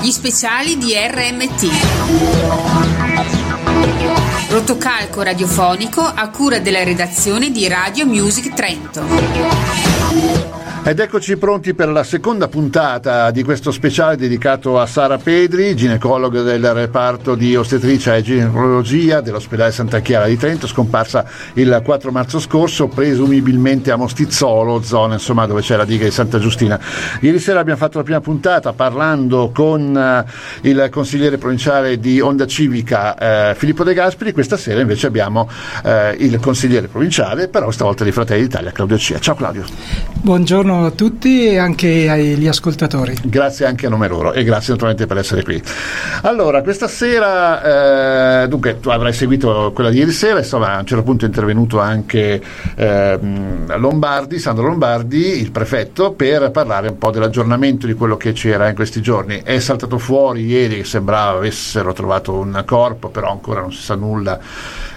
Gli speciali di RMT. Rotocalco radiofonico a cura della redazione di Radio Music Trento. Ed eccoci pronti per la seconda puntata di questo speciale dedicato a Sara Pedri, ginecologa del reparto di ostetricia e ginecologia dell'ospedale Santa Chiara di Trento, scomparsa il 4 marzo scorso, presumibilmente a Mostizzolo, zona insomma, dove c'è la diga di Santa Giustina. Ieri sera abbiamo fatto la prima puntata parlando con eh, il consigliere provinciale di Onda Civica eh, Filippo De Gasperi, questa sera invece abbiamo eh, il consigliere provinciale, però stavolta di Fratelli d'Italia, Claudio Cia. Ciao Claudio. Buongiorno a tutti e anche agli ascoltatori. Grazie anche a nome loro e grazie naturalmente per essere qui. Allora, questa sera, eh, dunque, tu avrai seguito quella di ieri sera, insomma, a un certo punto è intervenuto anche eh, Lombardi, Sandro Lombardi, il prefetto, per parlare un po' dell'aggiornamento di quello che c'era in questi giorni. È saltato fuori ieri che sembrava avessero trovato un corpo, però ancora non si sa nulla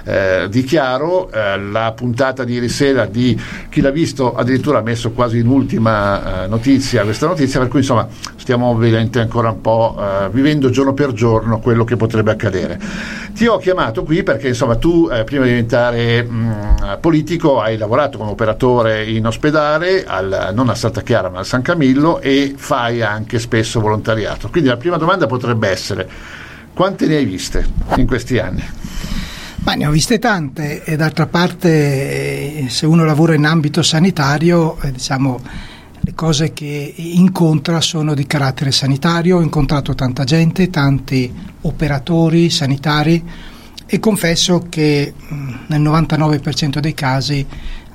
eh, di chiaro. Eh, la puntata di ieri sera di chi l'ha visto addirittura ha messo quasi in ultima eh, notizia questa notizia, per cui insomma stiamo ovviamente ancora un po' eh, vivendo giorno per giorno quello che potrebbe accadere. Ti ho chiamato qui perché insomma tu eh, prima di diventare mh, politico hai lavorato come operatore in ospedale, al, non a Santa Chiara ma al San Camillo e fai anche spesso volontariato. Quindi la prima domanda potrebbe essere quante ne hai viste in questi anni? Ma ne ho viste tante e d'altra parte se uno lavora in ambito sanitario, eh, diciamo, le cose che incontra sono di carattere sanitario, ho incontrato tanta gente, tanti operatori sanitari e confesso che nel 99% dei casi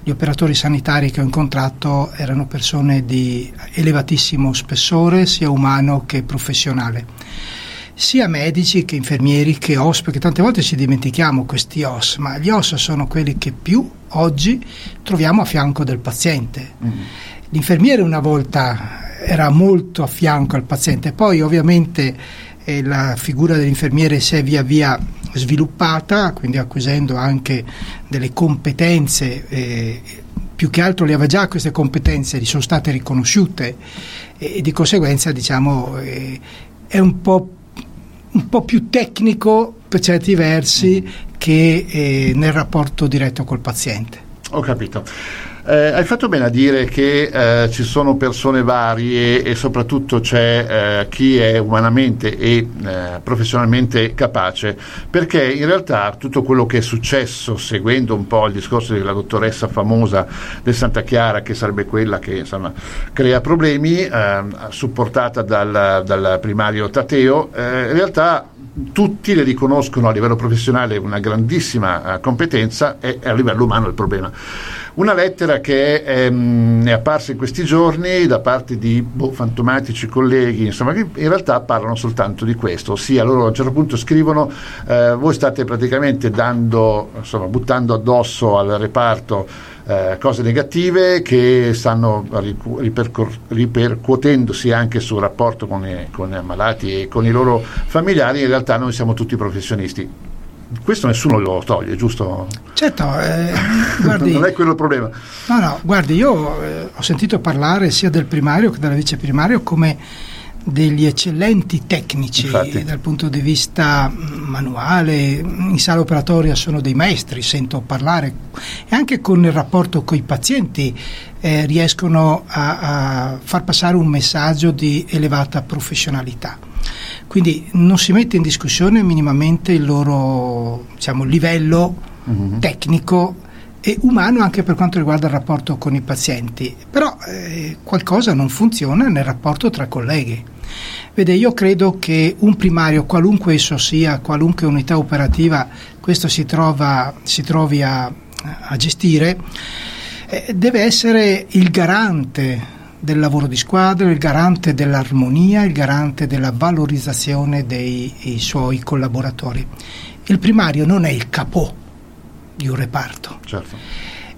gli operatori sanitari che ho incontrato erano persone di elevatissimo spessore, sia umano che professionale sia medici che infermieri che OS, perché tante volte ci dimentichiamo questi OS, ma gli OS sono quelli che più oggi troviamo a fianco del paziente. Mm. L'infermiere una volta era molto a fianco al paziente, poi ovviamente eh, la figura dell'infermiere si è via via sviluppata, quindi acquisendo anche delle competenze. Eh, più che altro le aveva già queste competenze, gli sono state riconosciute e, e di conseguenza diciamo, eh, è un po' un po' più tecnico per certi versi mm. che eh, nel rapporto diretto col paziente. Ho capito. Eh, hai fatto bene a dire che eh, ci sono persone varie e soprattutto c'è eh, chi è umanamente e eh, professionalmente capace, perché in realtà tutto quello che è successo, seguendo un po' il discorso della dottoressa famosa del Santa Chiara, che sarebbe quella che insomma, crea problemi, ehm, supportata dal, dal primario Tateo, eh, in realtà tutti le riconoscono a livello professionale una grandissima uh, competenza e a livello umano il problema. Una lettera che ehm, è apparsa in questi giorni da parte di boh, fantomatici colleghi, insomma, che in realtà parlano soltanto di questo, ossia loro a un certo punto scrivono eh, voi state praticamente dando, insomma, buttando addosso al reparto eh, cose negative che stanno ripercor- ripercuotendosi anche sul rapporto con i, con i malati e con i loro familiari, in realtà noi siamo tutti professionisti questo nessuno lo toglie, giusto? Certo, eh, guardi, non è quello il problema. No, no, guardi, io eh, ho sentito parlare sia del primario che del viceprimario come degli eccellenti tecnici Infatti. dal punto di vista manuale, in sala operatoria sono dei maestri, sento parlare e anche con il rapporto con i pazienti eh, riescono a, a far passare un messaggio di elevata professionalità. Quindi non si mette in discussione minimamente il loro diciamo, livello uh-huh. tecnico e umano anche per quanto riguarda il rapporto con i pazienti, però eh, qualcosa non funziona nel rapporto tra colleghi. Vede, io credo che un primario, qualunque esso sia, qualunque unità operativa questo si, trova, si trovi a, a gestire, eh, deve essere il garante del lavoro di squadra, il garante dell'armonia, il garante della valorizzazione dei suoi collaboratori. Il primario non è il capo di un reparto. Certo.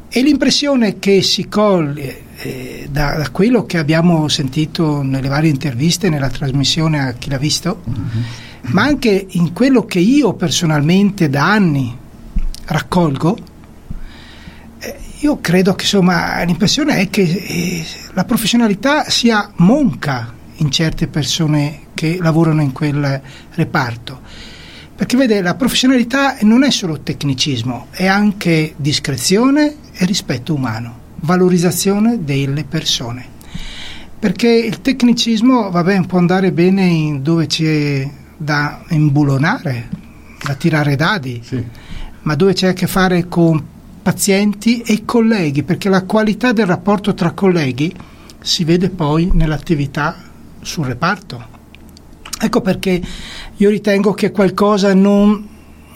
E l'impressione che si coglie eh, da, da, quello che abbiamo sentito nelle varie interviste, nella trasmissione a chi l'ha visto, mm-hmm. ma anche in quello che io personalmente da anni raccolgo, io credo che insomma, l'impressione è che eh, la professionalità sia monca in certe persone che lavorano in quel reparto. Perché vede, la professionalità non è solo tecnicismo, è anche discrezione e rispetto umano, valorizzazione delle persone. Perché il tecnicismo, vabbè, può andare bene in dove c'è da imbulonare, da tirare dadi, sì. ma dove c'è a che fare con pazienti e colleghi, perché la qualità del rapporto tra colleghi si vede poi nell'attività sul reparto. Ecco perché io ritengo che qualcosa non,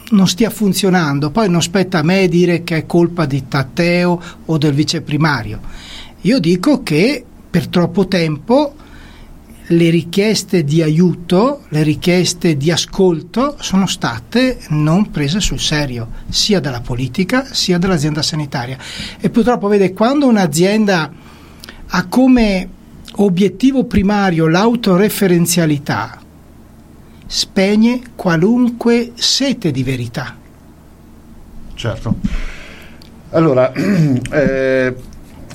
non stia funzionando, poi non spetta a me dire che è colpa di Tatteo o del viceprimario. Io dico che per troppo tempo le richieste di aiuto, le richieste di ascolto sono state non prese sul serio, sia dalla politica sia dall'azienda sanitaria. E purtroppo vede quando un'azienda ha come obiettivo primario l'autoreferenzialità, spegne qualunque sete di verità. Certo. Allora, eh,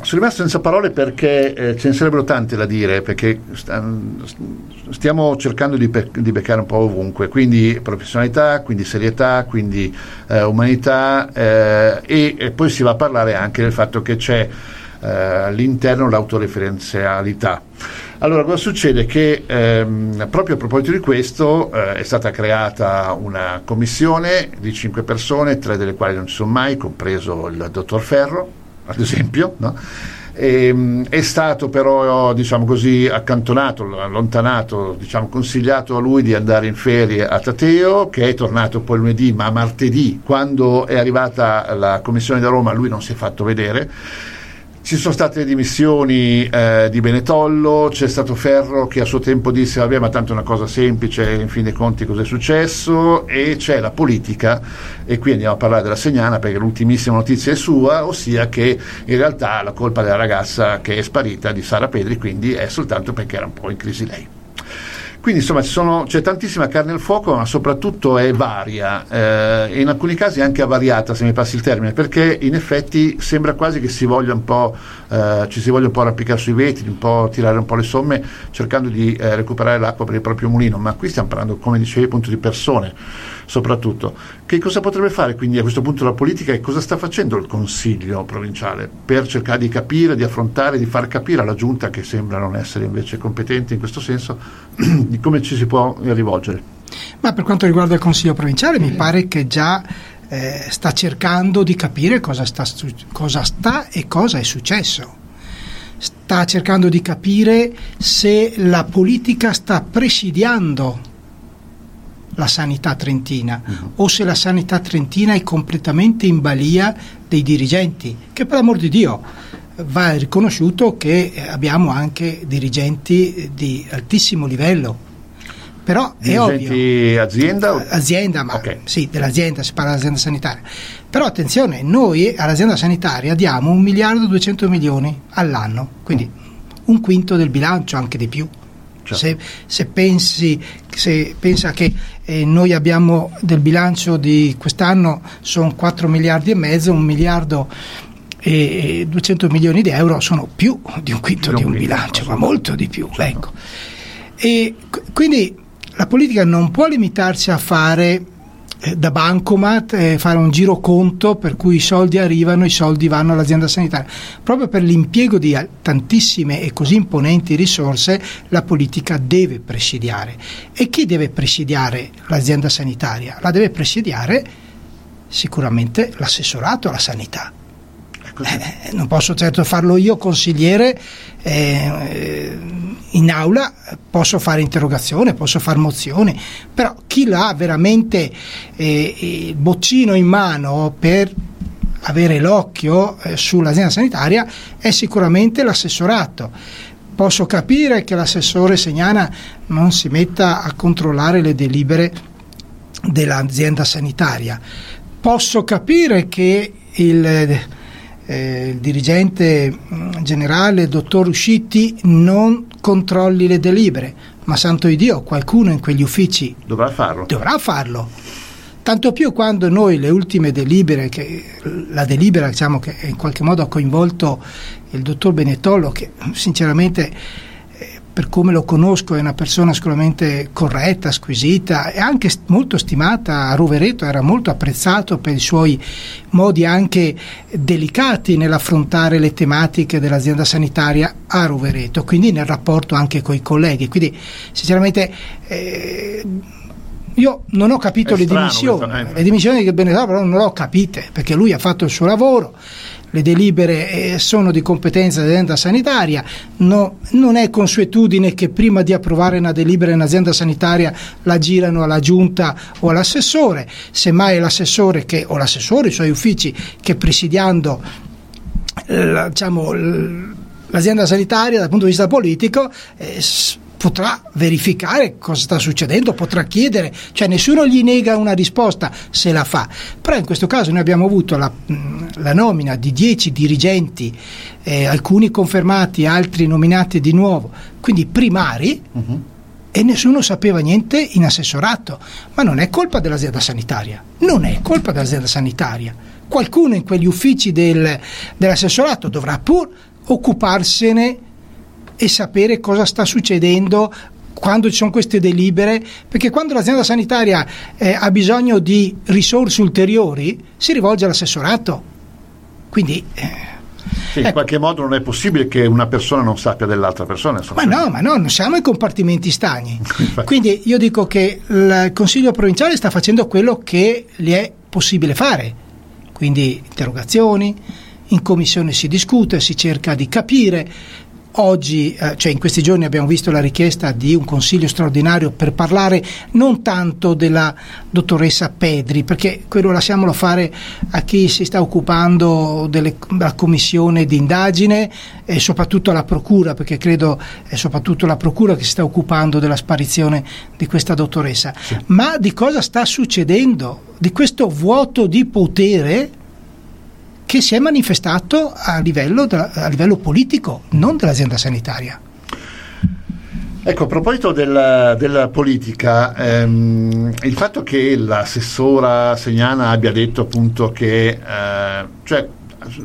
sono rimasto senza parole perché eh, ce ne sarebbero tante da dire, perché stiamo cercando di, pe- di, beccare un po' ovunque, quindi professionalità, quindi serietà, quindi eh, umanità eh, e, e, poi si va a parlare anche del fatto che c'è eh, all'interno l'autoreferenzialità. Allora, cosa succede? Che ehm, proprio a proposito di questo eh, è stata creata una commissione di cinque persone, tre delle quali non ci sono mai, compreso il dottor Ferro, ad esempio, no? E, ehm, è stato però diciamo così, accantonato, allontanato, diciamo, consigliato a lui di andare in ferie a Tateo, che è tornato poi lunedì, ma martedì, quando è arrivata la commissione da Roma, lui non si è fatto vedere ci sono state le dimissioni eh, di Benetollo, c'è stato Ferro che a suo tempo disse vabbè ma tanto è una cosa semplice, in fin dei conti cosa è successo e c'è la politica e qui andiamo a parlare della Segnana perché l'ultimissima notizia è sua, ossia che in realtà la colpa della ragazza che è sparita di Sara Pedri quindi è soltanto perché era un po' in crisi lei. Quindi insomma sono, c'è tantissima carne al fuoco, ma soprattutto è varia. Eh, e in alcuni casi anche avariata, se mi passi il termine, perché in effetti sembra quasi che si voglia un po', eh, ci si voglia un po' arrampicare sui vetri, un po' tirare un po' le somme, cercando di eh, recuperare l'acqua per il proprio mulino, ma qui stiamo parlando, come dicevi, appunto di persone soprattutto. Che cosa potrebbe fare quindi a questo punto la politica e cosa sta facendo il Consiglio provinciale per cercare di capire, di affrontare, di far capire alla Giunta, che sembra non essere invece competente in questo senso, di come ci si può rivolgere? Ma per quanto riguarda il Consiglio provinciale mi pare che già eh, sta cercando di capire cosa sta, cosa sta e cosa è successo sta cercando di capire se la politica sta presidiando la sanità trentina uh-huh. o se la sanità trentina è completamente in balia dei dirigenti, che per l'amor di Dio va riconosciuto che abbiamo anche dirigenti di altissimo livello. Però dirigenti è ovvio. azienda? Azienda, ma okay. sì, dell'azienda, si parla dell'azienda sanitaria. Però attenzione, noi all'azienda sanitaria diamo un miliardo e 200 milioni all'anno, quindi un quinto del bilancio, anche di più. Certo. Se, se, pensi, se pensa che eh, noi abbiamo del bilancio di quest'anno sono 4 miliardi e mezzo, un miliardo e 200 milioni di euro sono più di un quinto di un bilancio, ma molto di più. Certo. Ecco. E quindi la politica non può limitarsi a fare eh, da bancomat eh, fare un giro conto per cui i soldi arrivano, i soldi vanno all'azienda sanitaria. Proprio per l'impiego di tantissime e così imponenti risorse la politica deve presidiare. E chi deve presidiare l'azienda sanitaria? La deve presidiare sicuramente l'assessorato alla sanità. Eh, non posso certo farlo io consigliere eh, in aula posso fare interrogazione, posso fare mozioni, però chi l'ha veramente eh, il boccino in mano per avere l'occhio eh, sull'azienda sanitaria è sicuramente l'assessorato. Posso capire che l'assessore Segnana non si metta a controllare le delibere dell'azienda sanitaria. Posso capire che il eh, il dirigente mm, generale, dottor Uscitti, non controlli le delibere, ma santo di Dio, qualcuno in quegli uffici dovrà farlo. Dovrà farlo. Tanto più quando noi le ultime delibere, che, la delibera diciamo, che in qualche modo ha coinvolto il dottor Benettolo, che sinceramente per come lo conosco è una persona sicuramente corretta, squisita e anche molto stimata a Rovereto, era molto apprezzato per i suoi modi anche delicati nell'affrontare le tematiche dell'azienda sanitaria a Rovereto, quindi nel rapporto anche con i colleghi. Quindi sinceramente eh, io non ho capito le dimissioni, eh. le dimissioni di Benedetto però non le ho capite perché lui ha fatto il suo lavoro le delibere eh, sono di competenza dell'azienda sanitaria, no, non è consuetudine che prima di approvare una delibera in azienda sanitaria la girano alla giunta o all'assessore, semmai l'assessore che, o l'assessore, i suoi uffici che presidiando eh, diciamo, l'azienda sanitaria dal punto di vista politico eh, potrà verificare cosa sta succedendo, potrà chiedere, cioè nessuno gli nega una risposta se la fa. Però in questo caso noi abbiamo avuto la, la nomina di dieci dirigenti, eh, alcuni confermati, altri nominati di nuovo, quindi primari. Uh-huh. E nessuno sapeva niente in assessorato, ma non è colpa dell'azienda sanitaria, non è colpa dell'azienda sanitaria. Qualcuno in quegli uffici del, dell'assessorato dovrà pur occuparsene e sapere cosa sta succedendo quando ci sono queste delibere, perché quando l'azienda sanitaria eh, ha bisogno di risorse ulteriori si rivolge all'assessorato. Quindi... Eh, sì, ecco. in qualche modo non è possibile che una persona non sappia dell'altra persona. Insomma. Ma no, ma no, non siamo in compartimenti stagni. Quindi io dico che il Consiglio provinciale sta facendo quello che gli è possibile fare. Quindi interrogazioni, in commissione si discute, si cerca di capire, Oggi, eh, cioè in questi giorni abbiamo visto la richiesta di un consiglio straordinario per parlare non tanto della dottoressa Pedri, perché quello lasciamolo fare a chi si sta occupando delle, della commissione di indagine e soprattutto alla procura, perché credo è soprattutto la procura che si sta occupando della sparizione di questa dottoressa. Sì. Ma di cosa sta succedendo? Di questo vuoto di potere che si è manifestato a livello, a livello politico, non dell'azienda sanitaria. Ecco, a proposito della, della politica, ehm, il fatto che l'assessora Segnana abbia detto appunto che, eh, cioè,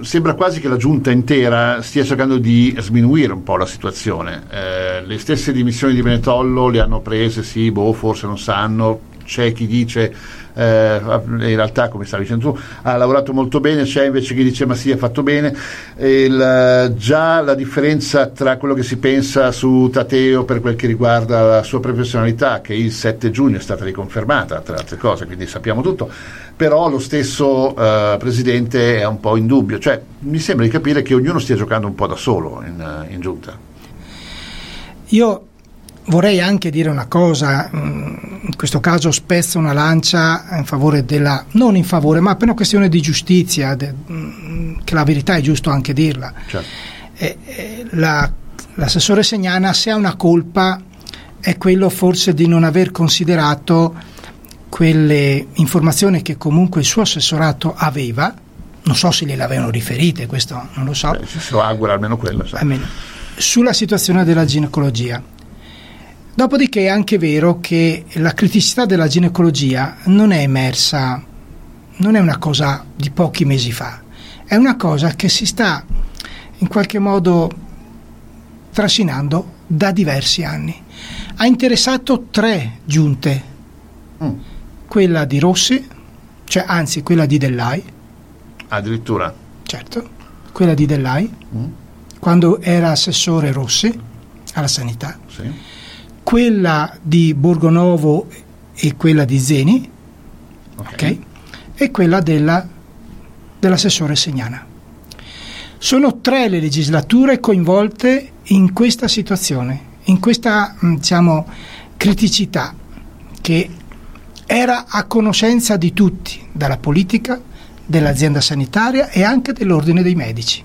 sembra quasi che la giunta intera stia cercando di sminuire un po' la situazione. Eh, le stesse dimissioni di Benetollo le hanno prese, sì, boh, forse non sanno, c'è chi dice eh, in realtà come stavi dicendo tu ha lavorato molto bene, c'è invece chi dice ma sì ha fatto bene, il, già la differenza tra quello che si pensa su Tateo per quel che riguarda la sua professionalità che il 7 giugno è stata riconfermata tra altre cose, quindi sappiamo tutto, però lo stesso eh, Presidente è un po' in dubbio, cioè mi sembra di capire che ognuno stia giocando un po' da solo in, in giunta. Io vorrei anche dire una cosa, mm, in questo caso spezzo una lancia in favore della, non in favore, ma per una questione di giustizia, de, mm, che la verità è giusto anche dirla. Certo. Eh, eh, la, l'assessore Segnana se ha una colpa è quello forse di non aver considerato quelle informazioni che comunque il suo assessorato aveva, non so se gliele avevano riferite, questo non lo so. Beh, si augura almeno quello. Almeno, sulla situazione della ginecologia. Dopodiché è anche vero che la criticità della ginecologia non è emersa, non è una cosa di pochi mesi fa, è una cosa che si sta in qualche modo trascinando da diversi anni. Ha interessato tre giunte, mm. quella di Rossi, cioè anzi quella di Dellai. Addirittura. Certo, quella di Dellai, mm. quando era assessore Rossi alla sanità. Sì quella di Borgonovo e quella di Zeni okay. Okay, e quella della, dell'assessore Segnana. Sono tre le legislature coinvolte in questa situazione, in questa mm, diciamo, criticità che era a conoscenza di tutti, dalla politica, dell'azienda sanitaria e anche dell'ordine dei medici.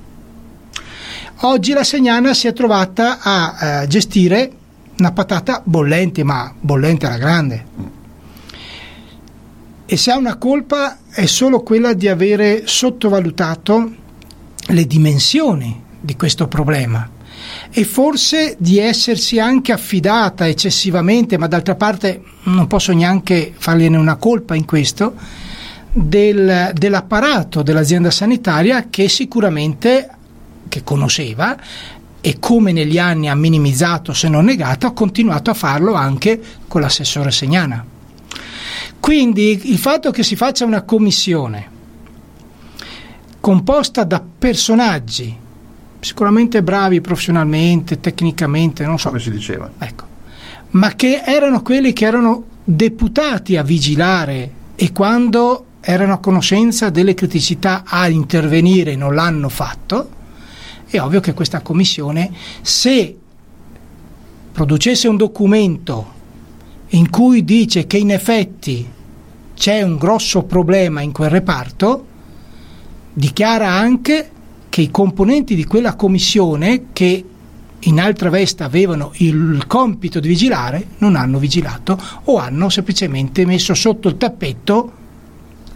Oggi la Segnana si è trovata a uh, gestire una patata bollente, ma bollente alla grande. E se ha una colpa è solo quella di avere sottovalutato le dimensioni di questo problema e forse di essersi anche affidata eccessivamente, ma d'altra parte non posso neanche fargliene una colpa in questo, del, dell'apparato dell'azienda sanitaria che sicuramente che conosceva e come negli anni ha minimizzato se non negato, ha continuato a farlo anche con l'assessore Segnana. Quindi il fatto che si faccia una commissione composta da personaggi sicuramente bravi professionalmente, tecnicamente, non so. Come si diceva. Ecco. Ma che erano quelli che erano deputati a vigilare e quando erano a conoscenza delle criticità a intervenire non l'hanno fatto, è ovvio che questa commissione, se producesse un documento in cui dice che in effetti c'è un grosso problema in quel reparto, dichiara anche che i componenti di quella commissione che in altra veste avevano il compito di vigilare non hanno vigilato o hanno semplicemente messo sotto il tappeto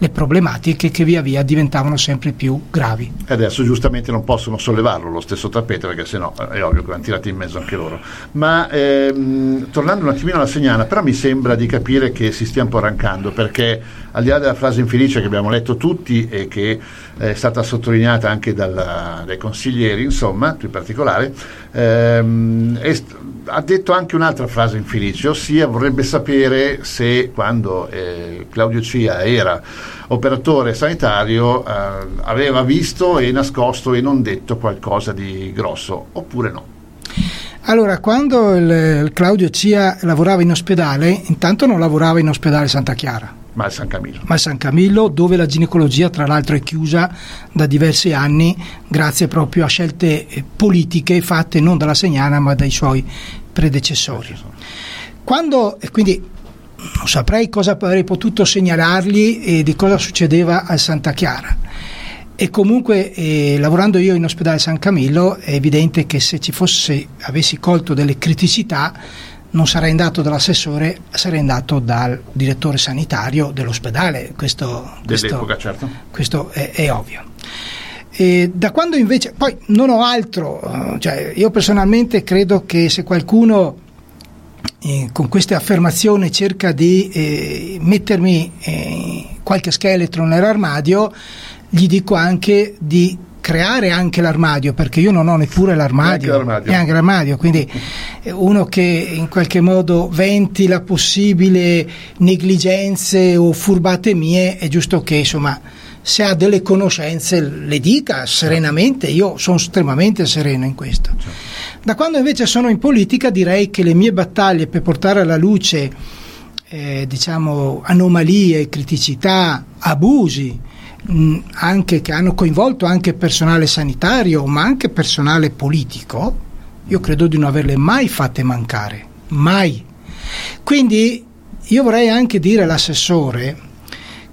le problematiche che via via diventavano sempre più gravi. E adesso giustamente non possono sollevarlo lo stesso tappeto perché sennò è ovvio che vanno tirati in mezzo anche loro. Ma ehm, tornando un attimino alla segnana, però mi sembra di capire che si stia un po' arrancando perché al di là della frase infelice che abbiamo letto tutti e che è stata sottolineata anche dalla, dai consiglieri, insomma, tu in particolare, ehm, è, ha detto anche un'altra frase infelice, ossia vorrebbe sapere se quando eh, Claudio Cia era operatore sanitario eh, aveva visto e nascosto e non detto qualcosa di grosso, oppure no. Allora, quando il, il Claudio Cia lavorava in ospedale, intanto non lavorava in ospedale Santa Chiara ma al San Camillo. Ma al San Camillo, dove la ginecologia tra l'altro è chiusa da diversi anni grazie proprio a scelte eh, politiche fatte non dalla Segnana ma dai suoi predecessori. Quando, quindi non saprei cosa avrei potuto segnalargli e di cosa succedeva al Santa Chiara. E comunque eh, lavorando io in ospedale San Camillo è evidente che se ci fosse, avessi colto delle criticità non sarà andato dall'assessore, sarà andato dal direttore sanitario dell'ospedale. Questo, questo, certo. questo è, è, ovvio. E da quando invece, poi non ho altro, cioè io personalmente credo che se qualcuno eh, con queste affermazioni cerca di eh, mettermi eh, qualche scheletro nell'armadio, gli dico anche di creare anche l'armadio perché io non ho neppure l'armadio, neanche l'armadio, neanche l'armadio quindi uno che in qualche modo ventila possibili negligenze o furbate mie è giusto che insomma se ha delle conoscenze le dica serenamente. Io sono estremamente sereno in questo. Da quando invece sono in politica direi che le mie battaglie per portare alla luce eh, diciamo anomalie, criticità, abusi mh, anche, che hanno coinvolto anche personale sanitario, ma anche personale politico, io credo di non averle mai fatte mancare, mai. Quindi io vorrei anche dire all'assessore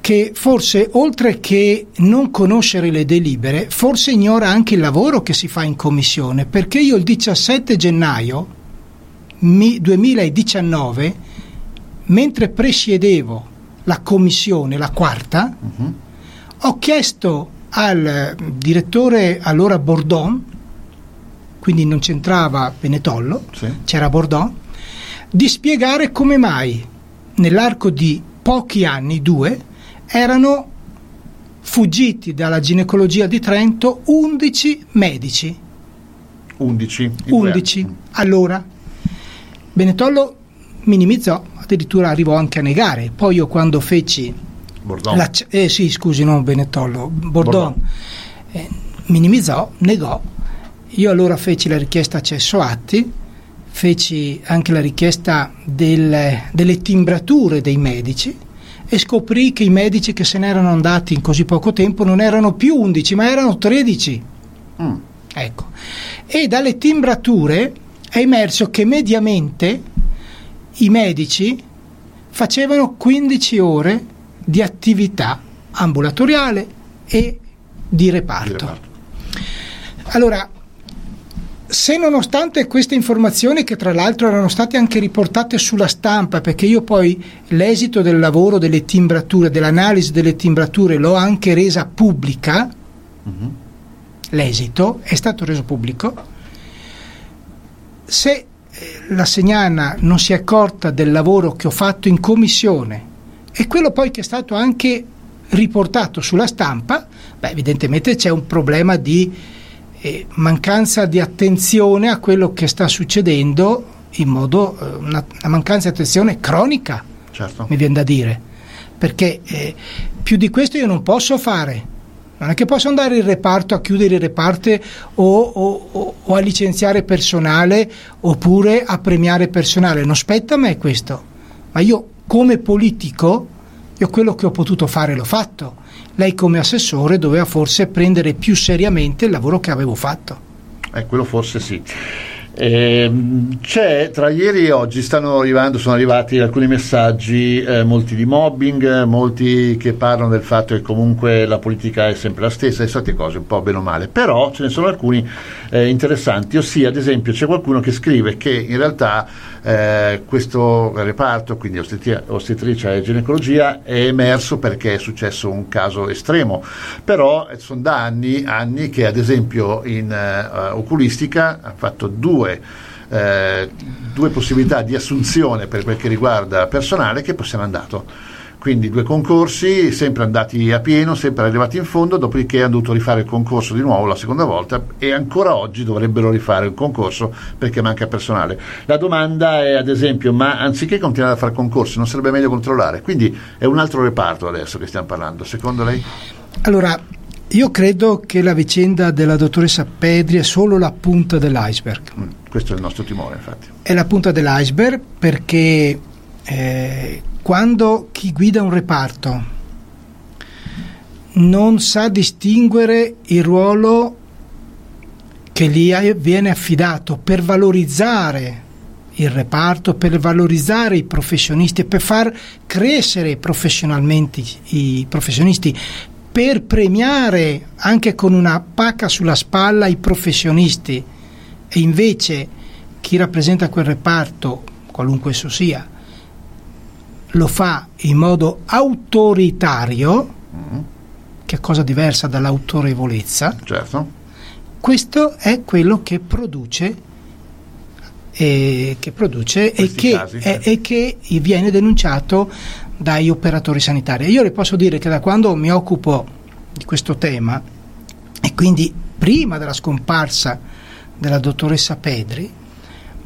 che forse oltre che non conoscere le delibere, forse ignora anche il lavoro che si fa in commissione, perché io il 17 gennaio 2019, mentre presiedevo la commissione, la quarta, uh-huh ho chiesto al direttore allora Bordon, quindi non c'entrava Benetollo, sì. c'era Bordon, di spiegare come mai nell'arco di pochi anni, due, erano fuggiti dalla ginecologia di Trento 11 medici. 11? 11. Allora, Benetollo minimizzò, addirittura arrivò anche a negare. Poi io quando feci Bordon. La, eh sì, scusi, non Benettollo, Bordon, Bordon. Eh, minimizzò, negò. Io allora feci la richiesta accesso atti, feci anche la richiesta del, delle timbrature dei medici e scoprì che i medici che se n'erano andati in così poco tempo non erano più 11 ma erano 13. Mm. Ecco. E dalle timbrature è emerso che mediamente i medici facevano 15 ore di attività ambulatoriale e di reparto. Di reparto. Allora, se nonostante queste informazioni che tra l'altro erano state anche riportate sulla stampa, perché io poi l'esito del lavoro delle timbrature, dell'analisi delle timbrature l'ho anche resa pubblica, uh-huh. l'esito è stato reso pubblico, se eh, la Segnana non si è accorta del lavoro che ho fatto in commissione e quello poi che è stato anche riportato sulla stampa, beh, evidentemente c'è un problema di eh, mancanza di attenzione a quello che sta succedendo in modo, eh, una, una mancanza di attenzione cronica, certo. mi viene da dire, perché eh, più di questo io non posso fare. Non è che posso andare in reparto a chiudere il reparto o, o, o, a licenziare personale oppure a premiare personale. Non spetta a me questo. Ma io come politico, io quello che ho potuto fare l'ho fatto. Lei come assessore doveva forse prendere più seriamente il lavoro che avevo fatto. Eh, quello forse sì. Eh, c'è tra ieri e oggi stanno arrivando, sono arrivati alcuni messaggi, eh, molti di mobbing, molti che parlano del fatto che comunque la politica è sempre la stessa, le solite cose, un po' bene o male, però ce ne sono alcuni eh, interessanti, ossia ad esempio c'è qualcuno che scrive che in realtà eh, questo reparto, quindi ostetricia, ostetricia e ginecologia, è emerso perché è successo un caso estremo, però eh, sono da anni, anni che ad esempio in uh, oculistica ha fatto due eh, due possibilità di assunzione per quel che riguarda personale che poi se n'è andato quindi due concorsi, sempre andati a pieno, sempre arrivati in fondo, dopodiché hanno dovuto rifare il concorso di nuovo la seconda volta e ancora oggi dovrebbero rifare il concorso perché manca personale. La domanda è ad esempio, ma anziché continuare a fare concorsi non sarebbe meglio controllare? Quindi è un altro reparto adesso che stiamo parlando, secondo lei? Allora, io credo che la vicenda della dottoressa Pedri è solo la punta dell'iceberg. Mm, questo è il nostro timore, infatti. È la punta dell'iceberg perché eh, quando chi guida un reparto non sa distinguere il ruolo che gli viene affidato per valorizzare il reparto, per valorizzare i professionisti, per far crescere professionalmente i professionisti, per premiare anche con una pacca sulla spalla i professionisti. E invece chi rappresenta quel reparto, qualunque esso sia, lo fa in modo autoritario, mm. che è cosa diversa dall'autorevolezza, certo. questo è quello che produce e che, produce e che, casi, certo. e che, viene denunciato dagli operatori sanitari. Io le posso dire che da quando mi occupo di questo tema e quindi prima della scomparsa della dottoressa Pedri,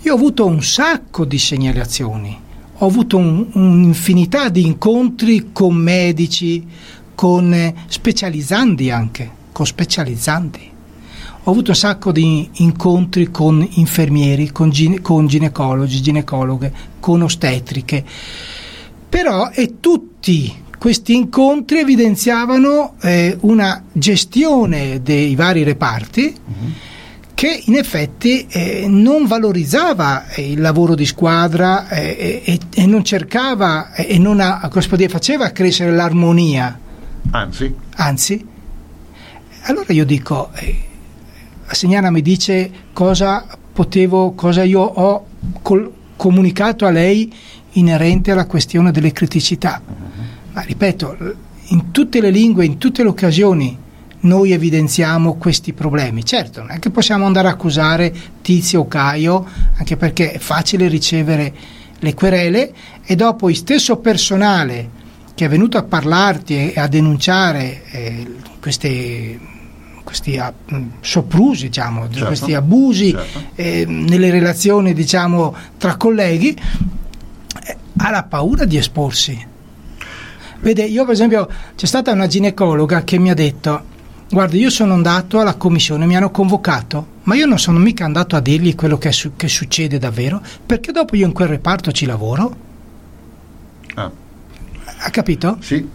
io ho avuto un sacco di segnalazioni ho avuto un, un'infinità di incontri con medici, con eh, specializzanti anche, con specializzanti. Ho avuto un sacco di incontri con infermieri, con, gine, con ginecologi, ginecologhe, con ostetriche. Però e tutti questi incontri evidenziavano eh, una gestione dei vari reparti. Mm-hmm che in effetti eh, non valorizzava il lavoro di squadra eh, e, e, non cercava e non ha, dire, faceva crescere l'armonia. Anzi. Anzi. Allora io dico, eh, la Segnana mi dice cosa potevo, cosa io ho col, comunicato a lei inerente alla questione delle criticità. Ma ripeto, in tutte le lingue, in tutte le occasioni noi evidenziamo questi problemi. Certo, non è che possiamo andare a accusare Tizio o Caio, anche perché è facile ricevere le querele e dopo il stesso personale che è venuto a parlarti e a denunciare eh, queste, questi uh, soprusi, diciamo, certo, questi abusi certo. eh, nelle relazioni diciamo, tra colleghi, eh, ha la paura di esporsi. Vede, io per esempio c'è stata una ginecologa che mi ha detto Guarda, io sono andato alla commissione, mi hanno convocato, ma io non sono mica andato a dirgli quello che, su- che succede davvero, perché dopo io in quel reparto ci lavoro. Ah. Ha capito? Sì,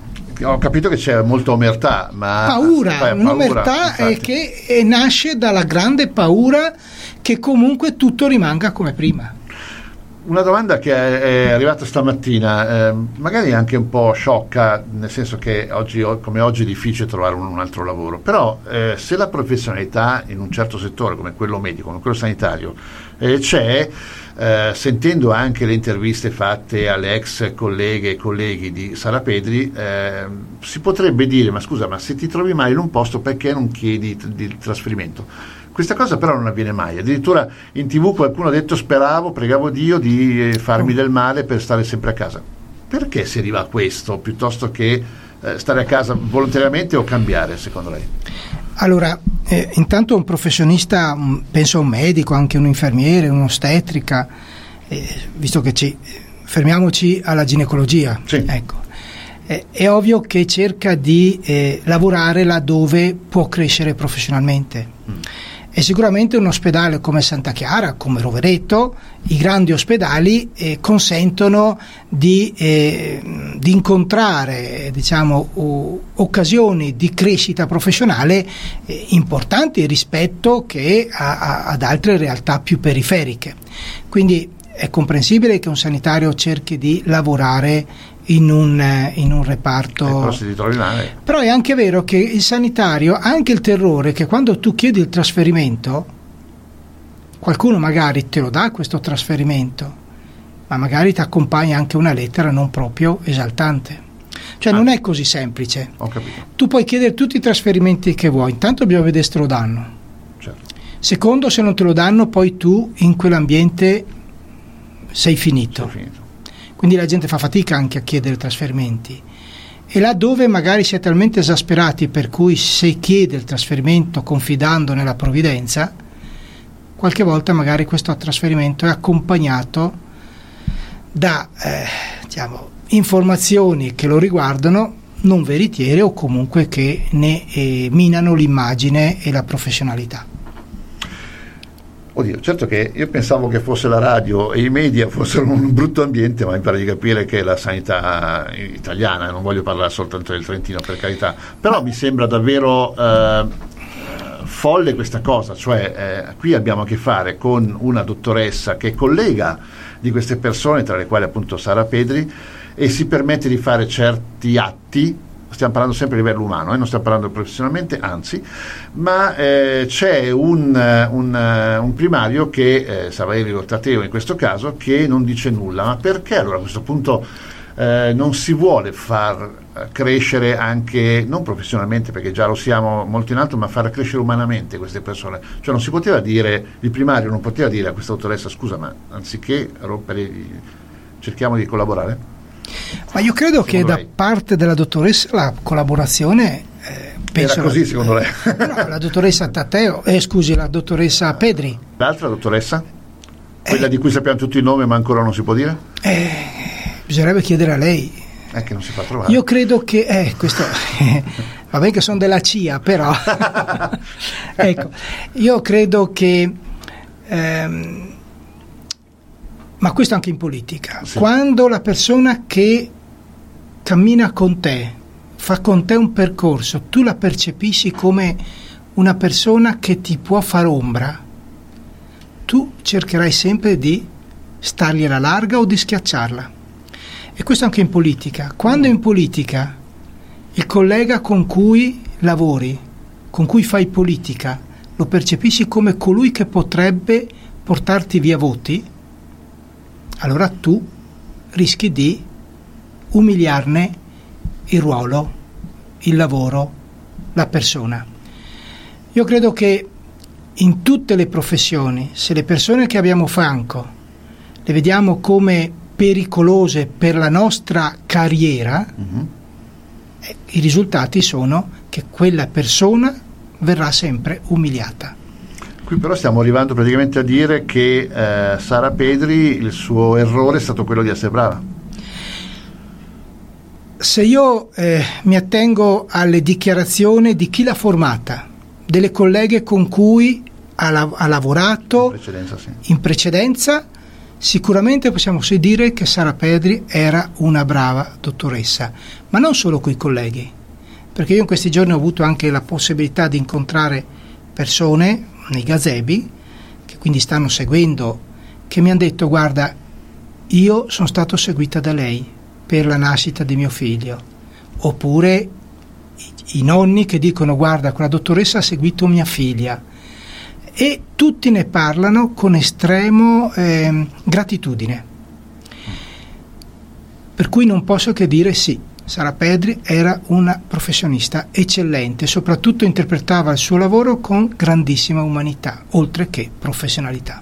ho capito che c'è molta omertà, ma... Paura, un'omertà è che nasce dalla grande paura che comunque tutto rimanga come prima una domanda che è arrivata stamattina, eh, magari anche un po' sciocca, nel senso che oggi, come oggi è difficile trovare un, un altro lavoro, però eh, se la professionalità in un certo settore come quello medico, come quello sanitario, eh, c'è, eh, sentendo anche le interviste fatte alle ex colleghe e colleghi di Sara Pedri, eh, si potrebbe dire, ma scusa, ma se ti trovi mai in un posto perché non chiedi il trasferimento? Questa cosa però non avviene mai, addirittura in tv qualcuno ha detto speravo, pregavo Dio di eh, farmi del male per stare sempre a casa. Perché si arriva a questo piuttosto che eh, stare a casa volontariamente o cambiare secondo lei? Allora, eh, intanto un professionista, penso a un medico, anche un infermiere, un'ostetrica, eh, visto che ci fermiamoci alla ginecologia, sì. ecco, eh, è ovvio che cerca di eh, lavorare laddove può crescere professionalmente. Mm. E sicuramente un ospedale come Santa Chiara, come Rovereto, i grandi ospedali eh, consentono di, eh, di incontrare diciamo, o, occasioni di crescita professionale eh, importanti rispetto che a, a, ad altre realtà più periferiche. Quindi è comprensibile che un sanitario cerchi di lavorare in un, eh, in un reparto. Eh, però, è anche vero che il sanitario ha anche il terrore che quando tu chiedi il trasferimento, qualcuno magari te lo dà questo trasferimento, ma magari ti accompagna anche una lettera non proprio esaltante. Cioè ah. non è così semplice. Tu puoi chiedere tutti i trasferimenti che vuoi, intanto bisogna vedere se te lo danno. Certo. Secondo, se non te lo danno, poi tu in quell'ambiente sei finito. Sei finito. Quindi la gente fa fatica anche a chiedere trasferimenti. E là dove magari si è talmente esasperati per cui si chiede il trasferimento confidando nella provvidenza, qualche volta magari questo trasferimento è accompagnato da eh, diciamo, informazioni che lo riguardano non veritiere o comunque che ne eh, minano l'immagine e la professionalità. Oddio, certo che io pensavo che fosse la radio e i media fossero un brutto ambiente, ma mi pare di capire che la sanità italiana, non voglio parlare soltanto del Trentino per carità, però mi sembra davvero eh, folle questa cosa, cioè eh, qui abbiamo a che fare con una dottoressa che collega di queste persone, tra le quali appunto Sara Pedri, e si permette di fare certi atti stiamo parlando sempre a livello umano, eh, non stiamo parlando professionalmente, anzi, ma eh, c'è un, un, un, primario che, eh, Savaeri Tateo in questo caso, che non dice nulla. Ma perché allora a questo punto eh, non si vuole far crescere anche, non professionalmente perché già lo siamo molto in alto, ma far crescere umanamente queste persone? Cioè non si poteva dire, il primario non poteva dire a questa autoressa, scusa, ma anziché rompere, cerchiamo di collaborare? Ma io credo secondo che lei? da parte della dottoressa la collaborazione eh, penso Era così secondo lei? no, la dottoressa Tatteo, eh, scusi, la dottoressa Pedri. L'altra dottoressa? Quella eh, di cui sappiamo tutti il nome ma ancora non si può dire? Eh, bisognerebbe chiedere a lei. È che non si fa trovare. Io credo che, eh, questo, va bene che sono della CIA, però, ecco, io credo che ehm, ma questo anche in politica. Sì. Quando la persona che cammina con te, fa con te un percorso, tu la percepisci come una persona che ti può far ombra, tu cercherai sempre di stargliela larga o di schiacciarla. E questo anche in politica. Quando in politica il collega con cui lavori, con cui fai politica, lo percepisci come colui che potrebbe portarti via voti, allora tu rischi di umiliarne il ruolo, il lavoro, la persona. Io credo che in tutte le professioni, se le persone che abbiamo a fianco le vediamo come pericolose per la nostra carriera, eh, i risultati sono che quella persona verrà sempre umiliata. Qui però stiamo arrivando praticamente a dire che eh, Sara Pedri, il suo errore è stato quello di essere brava. Se io eh, mi attengo alle dichiarazioni di chi l'ha formata, delle colleghe con cui ha, la- ha lavorato in precedenza, sì. in precedenza, sicuramente possiamo dire che Sara Pedri era una brava dottoressa, ma non solo con i colleghi, perché io in questi giorni ho avuto anche la possibilità di incontrare persone, nei gazebi, che quindi stanno seguendo, che mi hanno detto guarda, io sono stato seguita da lei per la nascita di mio figlio, oppure i, nonni che dicono guarda, quella dottoressa ha seguito mia figlia. E tutti ne parlano con estremo eh, gratitudine. Per cui non posso che dire sì, Sara Pedri era una professionista eccellente, soprattutto interpretava il suo lavoro con grandissima umanità, oltre che professionalità.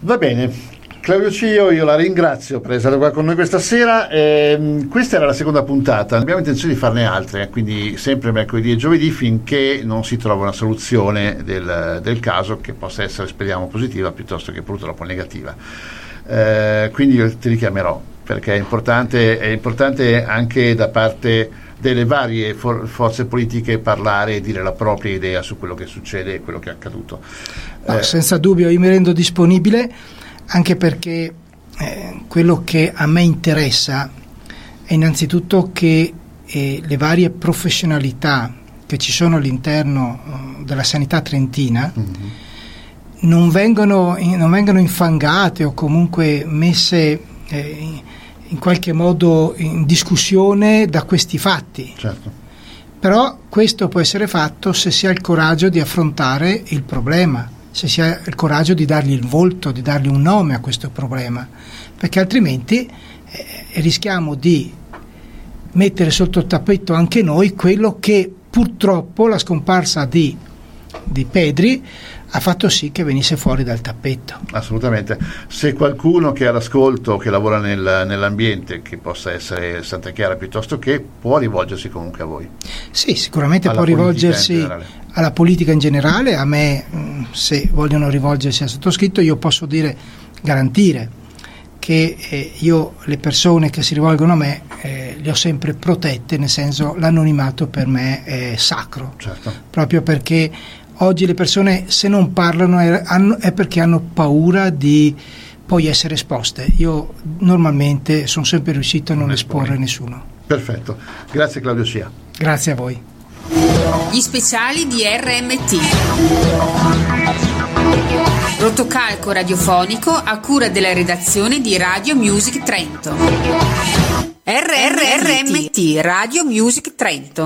Va bene, Claudio Cio, io la ringrazio per essere qua con noi questa sera. Eh, questa era la seconda puntata, abbiamo intenzione di farne altre, quindi sempre mercoledì e giovedì finché non si trova una soluzione del, del caso che possa essere, speriamo, positiva piuttosto che purtroppo negativa. Eh, quindi io ti richiamerò perché è importante, è importante anche da parte delle varie for- forze politiche parlare e dire la propria idea su quello che succede e quello che è accaduto. No, eh, senza dubbio, io mi rendo disponibile anche perché eh, quello che a me interessa è innanzitutto che eh, le varie professionalità che ci sono all'interno uh, della sanità trentina mm-hmm. non, vengono, non, vengono, infangate o comunque messe eh, in qualche modo in discussione da questi fatti. Certo. Però questo può essere fatto se si ha il coraggio di affrontare il problema se si ha il coraggio di dargli il volto, di dargli un nome a questo problema, perché altrimenti eh, rischiamo di mettere sotto il tappeto anche noi quello che purtroppo la scomparsa di, di Pedri ha fatto sì che venisse fuori dal tappetto. Assolutamente. Se qualcuno che è all'ascolto, che lavora nel, nell'ambiente, che possa essere Santa Chiara piuttosto che, può rivolgersi comunque a voi. Sì, sicuramente alla può rivolgersi alla politica in generale, a me mm, se vogliono rivolgersi al sottoscritto io posso dire, garantire che eh, io le persone che si rivolgono a me eh, le ho sempre protette, nel senso l'anonimato per me è sacro, certo. proprio perché oggi le persone se non parlano è, hanno, è perché hanno paura di poi essere esposte. Io normalmente sono sempre riuscito a non, non esporre nessuno. Perfetto, grazie Claudio Sia. Grazie a voi. Gli speciali di RMT. Rotocalco radiofonico a cura della redazione di Radio Music Trento. RRRMT Radio Music Trento.